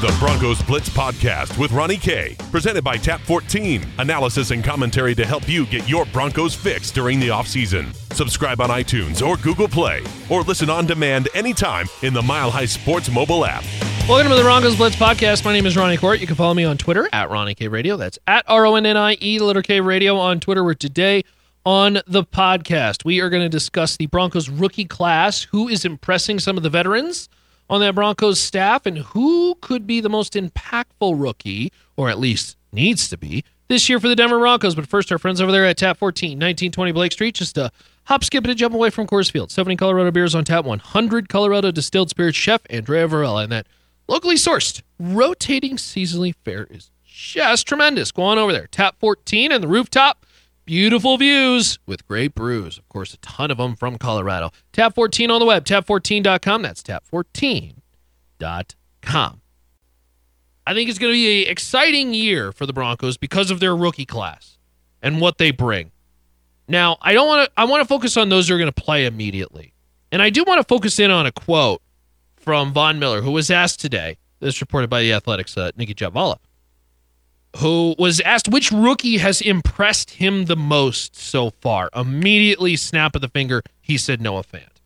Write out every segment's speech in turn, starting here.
The Broncos Blitz Podcast with Ronnie K. Presented by Tap 14. Analysis and commentary to help you get your Broncos fix during the offseason. Subscribe on iTunes or Google Play or listen on demand anytime in the Mile High Sports mobile app. Welcome to the Broncos Blitz podcast. My name is Ronnie Kohrt. You can follow me on Twitter at Ronnie K Radio. That's at R O N N I E, letter K Radio on Twitter. Where today on the podcast, we are going to discuss the Broncos rookie class, who is impressing some of the veterans on that Broncos staff, and who could be the most impactful rookie, or at least needs to be, this year for the Denver Broncos. But first, our friends over there at Tap 14, 1920 Blake Street, just a hop, skip, and a jump away from Coors Field. 70 Colorado beers on tap, 100 Colorado distilled spirits. Chef Andrea Varela, and that locally sourced, rotating seasonally fare is just tremendous. Go on over there. Tap 14 and the rooftop. Beautiful views with great brews. Of course, a ton of them from Colorado. Tap 14 on the web, tap14.com. That's tap14.com. I think it's going to be an exciting year for the Broncos because of their rookie class and what they bring. Now, I don't want to I want to focus on those who are going to play immediately. And I do want to focus in on a quote from Von Miller, who was asked today, this reported by the Athletic's, uh, Nicki Jhabvala, who was asked which rookie has impressed him the most so far. Immediately, snap of the finger, he said Noah Fant,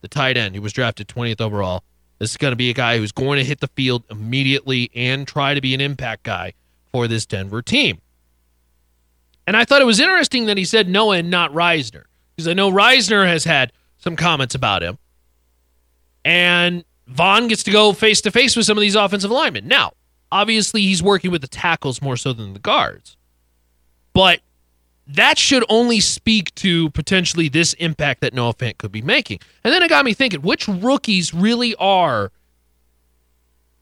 the tight end who was drafted 20th overall. This is going to be a guy who's going to hit the field immediately and try to be an impact guy for this Denver team. And I thought it was interesting that he said Noah and not Risner, because I know Risner has had some comments about him. And Von gets to go face to face with some of these offensive linemen. Now, obviously, he's working with the tackles more so than the guards. But that should only speak to potentially this impact that Noah Fant could be making. And then it got me thinking, which rookies really are,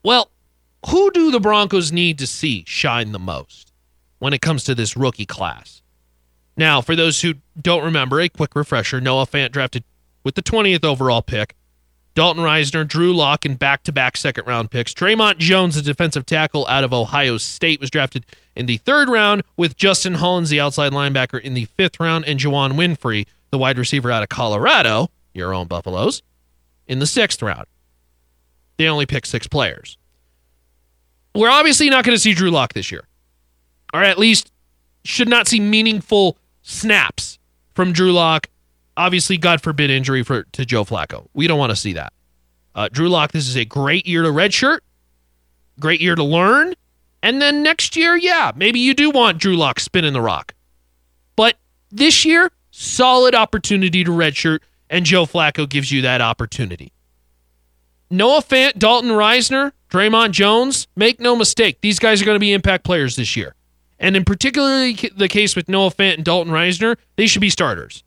well, who do the Broncos need to see shine the most when it comes to this rookie class? Now, for those who don't remember, a quick refresher Noah Fant drafted with the 20th overall pick. Dalton Risner, Drew Lock, and back to back second round picks. Dre'Mont Jones, the defensive tackle out of Ohio State, was drafted in the third round, with Justin Hollins, the outside linebacker, in the fifth round, and Juwann Winfree, the wide receiver out of Colorado, your own Buffaloes, in the sixth round. They only picked six players. We're obviously not going to see Drew Lock this year, or at least should not see meaningful snaps from Drew Lock obviously, God forbid injury for to Joe Flacco. We don't want to see that. Uh, Drew Lock, this is a great year to redshirt, great year to learn, and then next year, yeah, maybe you do want Drew Lock spinning the rock, but this year, solid opportunity to redshirt, and Joe Flacco gives you that opportunity. Noah Fant, Dalton Risner, Dre'Mont Jones, make no mistake, these guys are going to be impact players this year. And in particularly the case with Noah Fant and Dalton Risner, they should be starters.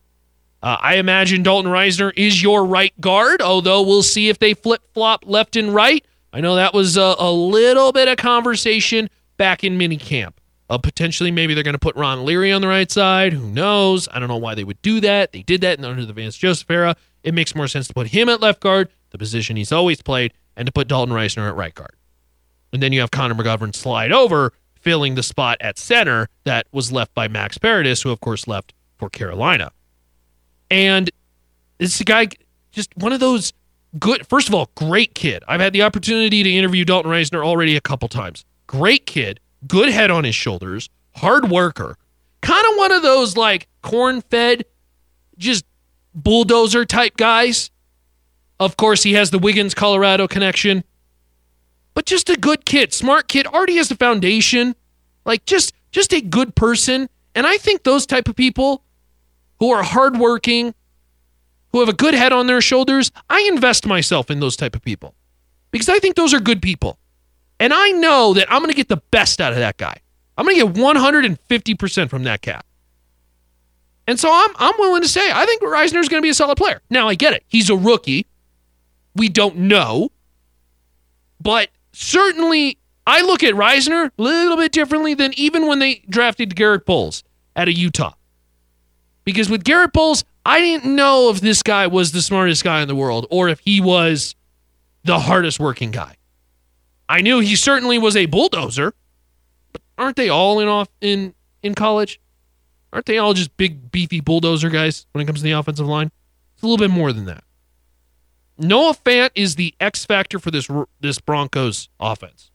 Uh, I imagine Dalton Risner is your right guard, although we'll see if they flip flop left and right. I know that was a, a little bit of conversation back in minicamp. Uh, potentially, maybe they're going to put Ron Leary on the right side. Who knows? I don't know why they would do that. They did that under the Vance Joseph era. It makes more sense to put him at left guard, the position he's always played, and to put Dalton Risner at right guard. And then you have Connor McGovern slide over, filling the spot at center that was left by Max Paradis, who, of course, left for Carolina. And this guy, just one of those good, first of all, great kid. I've had the opportunity to interview Dalton Risner already a couple times. Great kid, good head on his shoulders, hard worker. Kind of one of those like corn fed, just bulldozer type guys. Of course, he has the Wiggins, Colorado connection, but just a good kid, smart kid, already has the foundation. Like just just a good person. And I think those type of people who are hardworking, who have a good head on their shoulders, I invest myself in those type of people because I think those are good people. And I know that I'm going to get the best out of that guy. I'm going to get 150% from that cat. And so I'm I'm willing to say I think Risner is going to be a solid player. Now I get it. He's a rookie. We don't know. But certainly I look at Risner a little bit differently than even when they drafted Garett Bolles out of Utah. Because with Garett Bolles, I didn't know if this guy was the smartest guy in the world or if he was the hardest working guy. I knew he certainly was a bulldozer, but aren't they all in off in in college? Aren't they all just big beefy bulldozer guys when it comes to the offensive line? It's a little bit more than that. Noah Fant is the X factor for this this Broncos offense.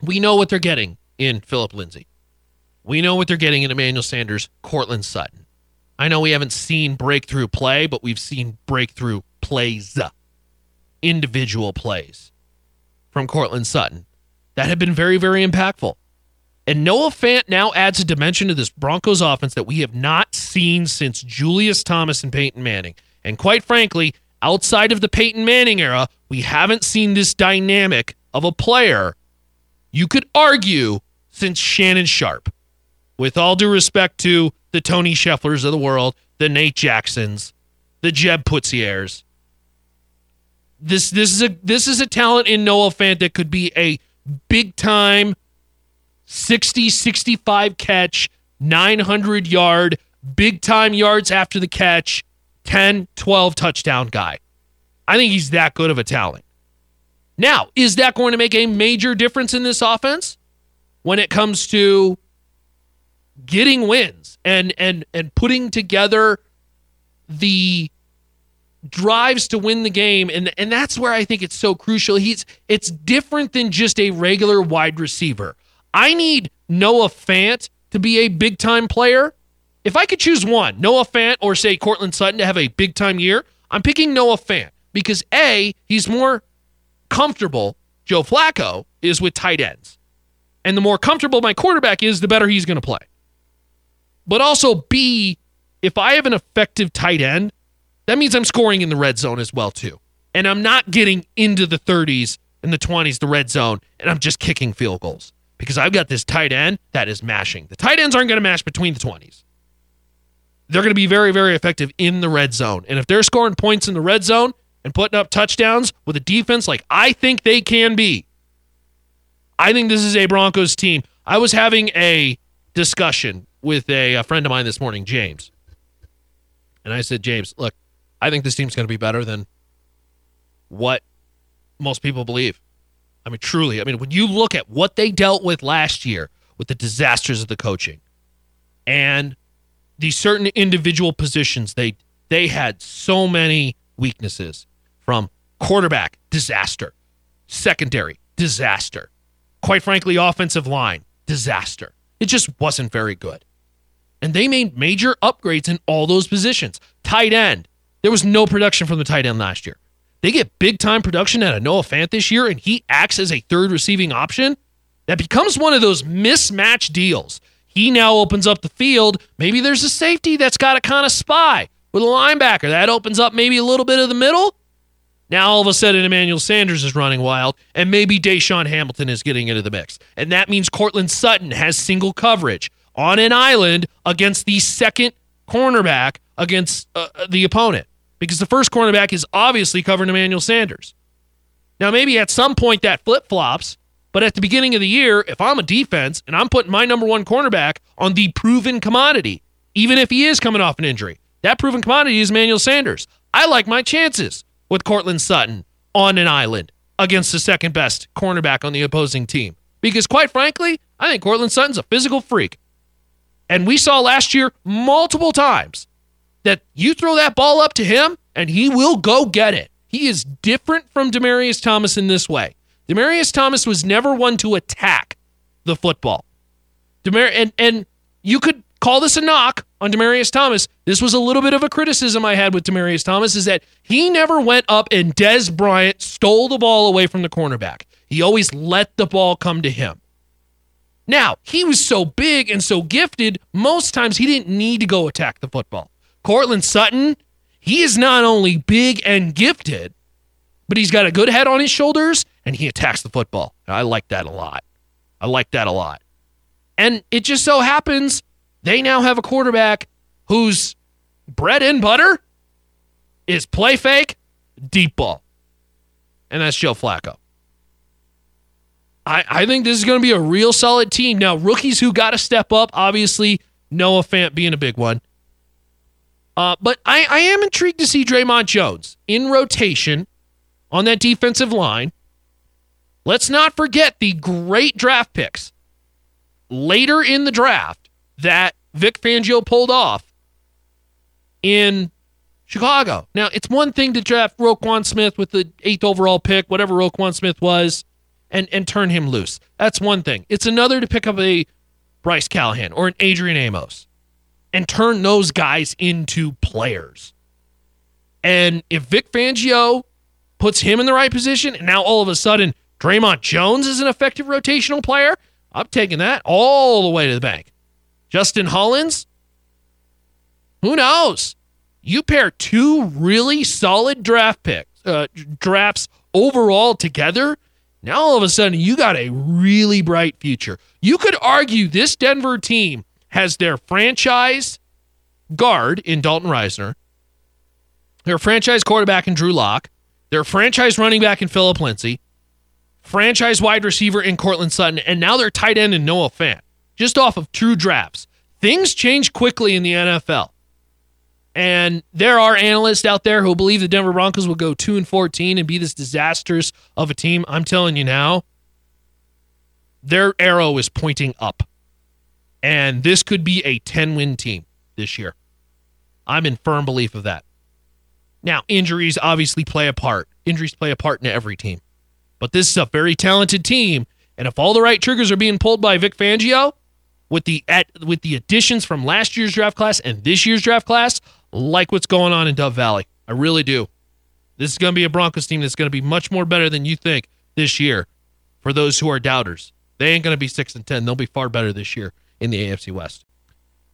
We know what they're getting in Philip Lindsay. We know what they're getting in Emmanuel Sanders, Courtland Sutton. I know we haven't seen breakthrough play, but we've seen breakthrough plays, individual plays from Courtland Sutton that have been very, very impactful. And Noah Fant now adds a dimension to this Broncos offense that we have not seen since Julius Thomas and Peyton Manning. And quite frankly, outside of the Peyton Manning era, we haven't seen this dynamic of a player, you could argue, since Shannon Sharpe. With all due respect to the Tony Schefflers of the world, the Nate Jacksons, the Jeb Putziers. This this is a this is a talent in Noah Fant that could be a big time 60 65 catch, 900 yard, big time yards after the catch, 10 12 touchdown guy. I think he's that good of a talent. Now, is that going to make a major difference in this offense when it comes to getting wins and and and putting together the drives to win the game and and that's where I think it's so crucial. He's it's different than just a regular wide receiver. I need Noah Fant to be a big time player. If I could choose one, Noah Fant or say Courtland Sutton to have a big time year, I'm picking Noah Fant because A, he's more comfortable. Joe Flacco is with tight ends. And the more comfortable my quarterback is, the better he's going to play. But also, B, if I have an effective tight end, that means I'm scoring in the red zone as well, too. And I'm not getting into the 30s and the 20s, the red zone, and I'm just kicking field goals because I've got this tight end that is mashing. The tight ends aren't going to mash between the 20s. They're going to be very, very effective in the red zone. And if they're scoring points in the red zone and putting up touchdowns with a defense like I think they can be, I think this is a Broncos team. I was having a discussion with a, a friend of mine this morning, James. And I said, James, look, I think this team's going to be better than what most people believe. I mean, truly. I mean, when you look at what they dealt with last year with the disasters of the coaching and the certain individual positions, they they had so many weaknesses from quarterback disaster, secondary disaster, quite frankly, offensive line disaster. It just wasn't very good. And they made major upgrades in all those positions. Tight end. There was no production from the tight end last year. They get big time production out of Noah Fant this year, and he acts as a third receiving option. That becomes one of those mismatch deals. He now opens up the field. Maybe there's a safety that's got to kind of spy with a linebacker. That opens up maybe a little bit of the middle. Now all of a sudden Emmanuel Sanders is running wild, and maybe DaeSean Hamilton is getting into the mix. And that means Courtland Sutton has single coverage on an island against the second cornerback against uh, uh, the opponent because the first cornerback is obviously covering Emmanuel Sanders. Now, maybe at some point that flip flops, but at the beginning of the year, if I'm a defense and I'm putting my number one cornerback on the proven commodity, even if he is coming off an injury, that proven commodity is Emmanuel Sanders. I like my chances with Courtland Sutton on an island against the second best cornerback on the opposing team. Because quite frankly, I think Courtland Sutton's a physical freak. And we saw last year multiple times that you throw that ball up to him and he will go get it. He is different from Demaryius Thomas in this way. Demaryius Thomas was never one to attack the football. Demar- and and you could call this a knock on Demaryius Thomas. This was a little bit of a criticism I had with Demaryius Thomas is that he never went up and Dez Bryant stole the ball away from the cornerback. He always let the ball come to him. Now, he was so big and so gifted, most times he didn't need to go attack the football. Courtland Sutton, he is not only big and gifted, but he's got a good head on his shoulders and he attacks the football. I like that a lot. I like that a lot. And it just so happens they now have a quarterback whose bread and butter is play fake, deep ball. And that's Joe Flacco. I, I think this is going to be a real solid team. Now, rookies who got to step up, obviously, Noah Fant being a big one. Uh, but I, I am intrigued to see Dre'Mont Jones in rotation on that defensive line. Let's not forget the great draft picks later in the draft that Vic Fangio pulled off in Chicago. Now, it's one thing to draft Roquan Smith with the eighth overall pick, whatever Roquan Smith was, and, and turn him loose. That's one thing. It's another to pick up a Bryce Callahan or an Adrian Amos and turn those guys into players. And if Vic Fangio puts him in the right position, and now all of a sudden Dre'Mont Jones is an effective rotational player, I'm taking that all the way to the bank. Justin Hollins, who knows? You pair two really solid draft picks, uh, drafts overall together. Now all of a sudden you got a really bright future. You could argue this Denver team has their franchise guard in Dalton Risner, their franchise quarterback in Drew Lock, their franchise running back in Philip Lindsay, franchise wide receiver in Courtland Sutton, and now their tight end in Noah Fant, just off of true drafts. Things change quickly in the NFL. And there are analysts out there who believe the Denver Broncos will go 2 and 14 and be this disastrous of a team. I'm telling you now, their arrow is pointing up. And this could be a 10 win team this year. I'm in firm belief of that. Now, injuries obviously play a part. Injuries play a part in every team. But this is a very talented team. And if all the right triggers are being pulled by Vic Fangio with the at, with the additions from last year's draft class and this year's draft class, like what's going on in Dove Valley. I really do. This is going to be a Broncos team that's going to be much more better than you think this year for those who are doubters. They ain't going to be 6 and 10. They'll be far better this year in the AFC West.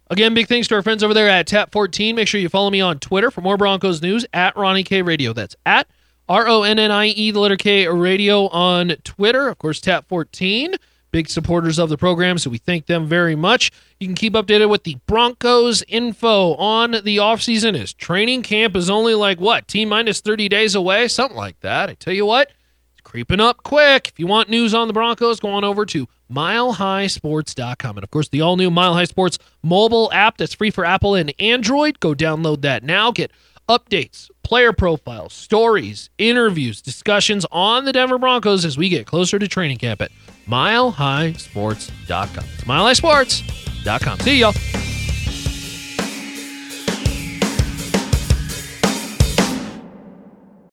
Again, big thanks to our friends over there at Tap 14. Make sure you follow me on Twitter for more Broncos news at Ronnie K Radio. That's at R O N N I E, the letter K Radio on Twitter. Of course, Tap 14 big supporters of the program, so we thank them very much. You can keep updated with the Broncos info on the offseason as training camp is only like what, T minus 30 days away? Something like that. I tell you what, it's creeping up quick. If you want news on the Broncos, go on over to milehighsports.com. And of course, the all new Mile High Sports mobile app that's free for Apple and Android. Go download that now. Get updates, player profiles, stories, interviews, discussions on the Denver Broncos as we get closer to training camp at milehighsports.com. It's milehighsports.com. See y'all.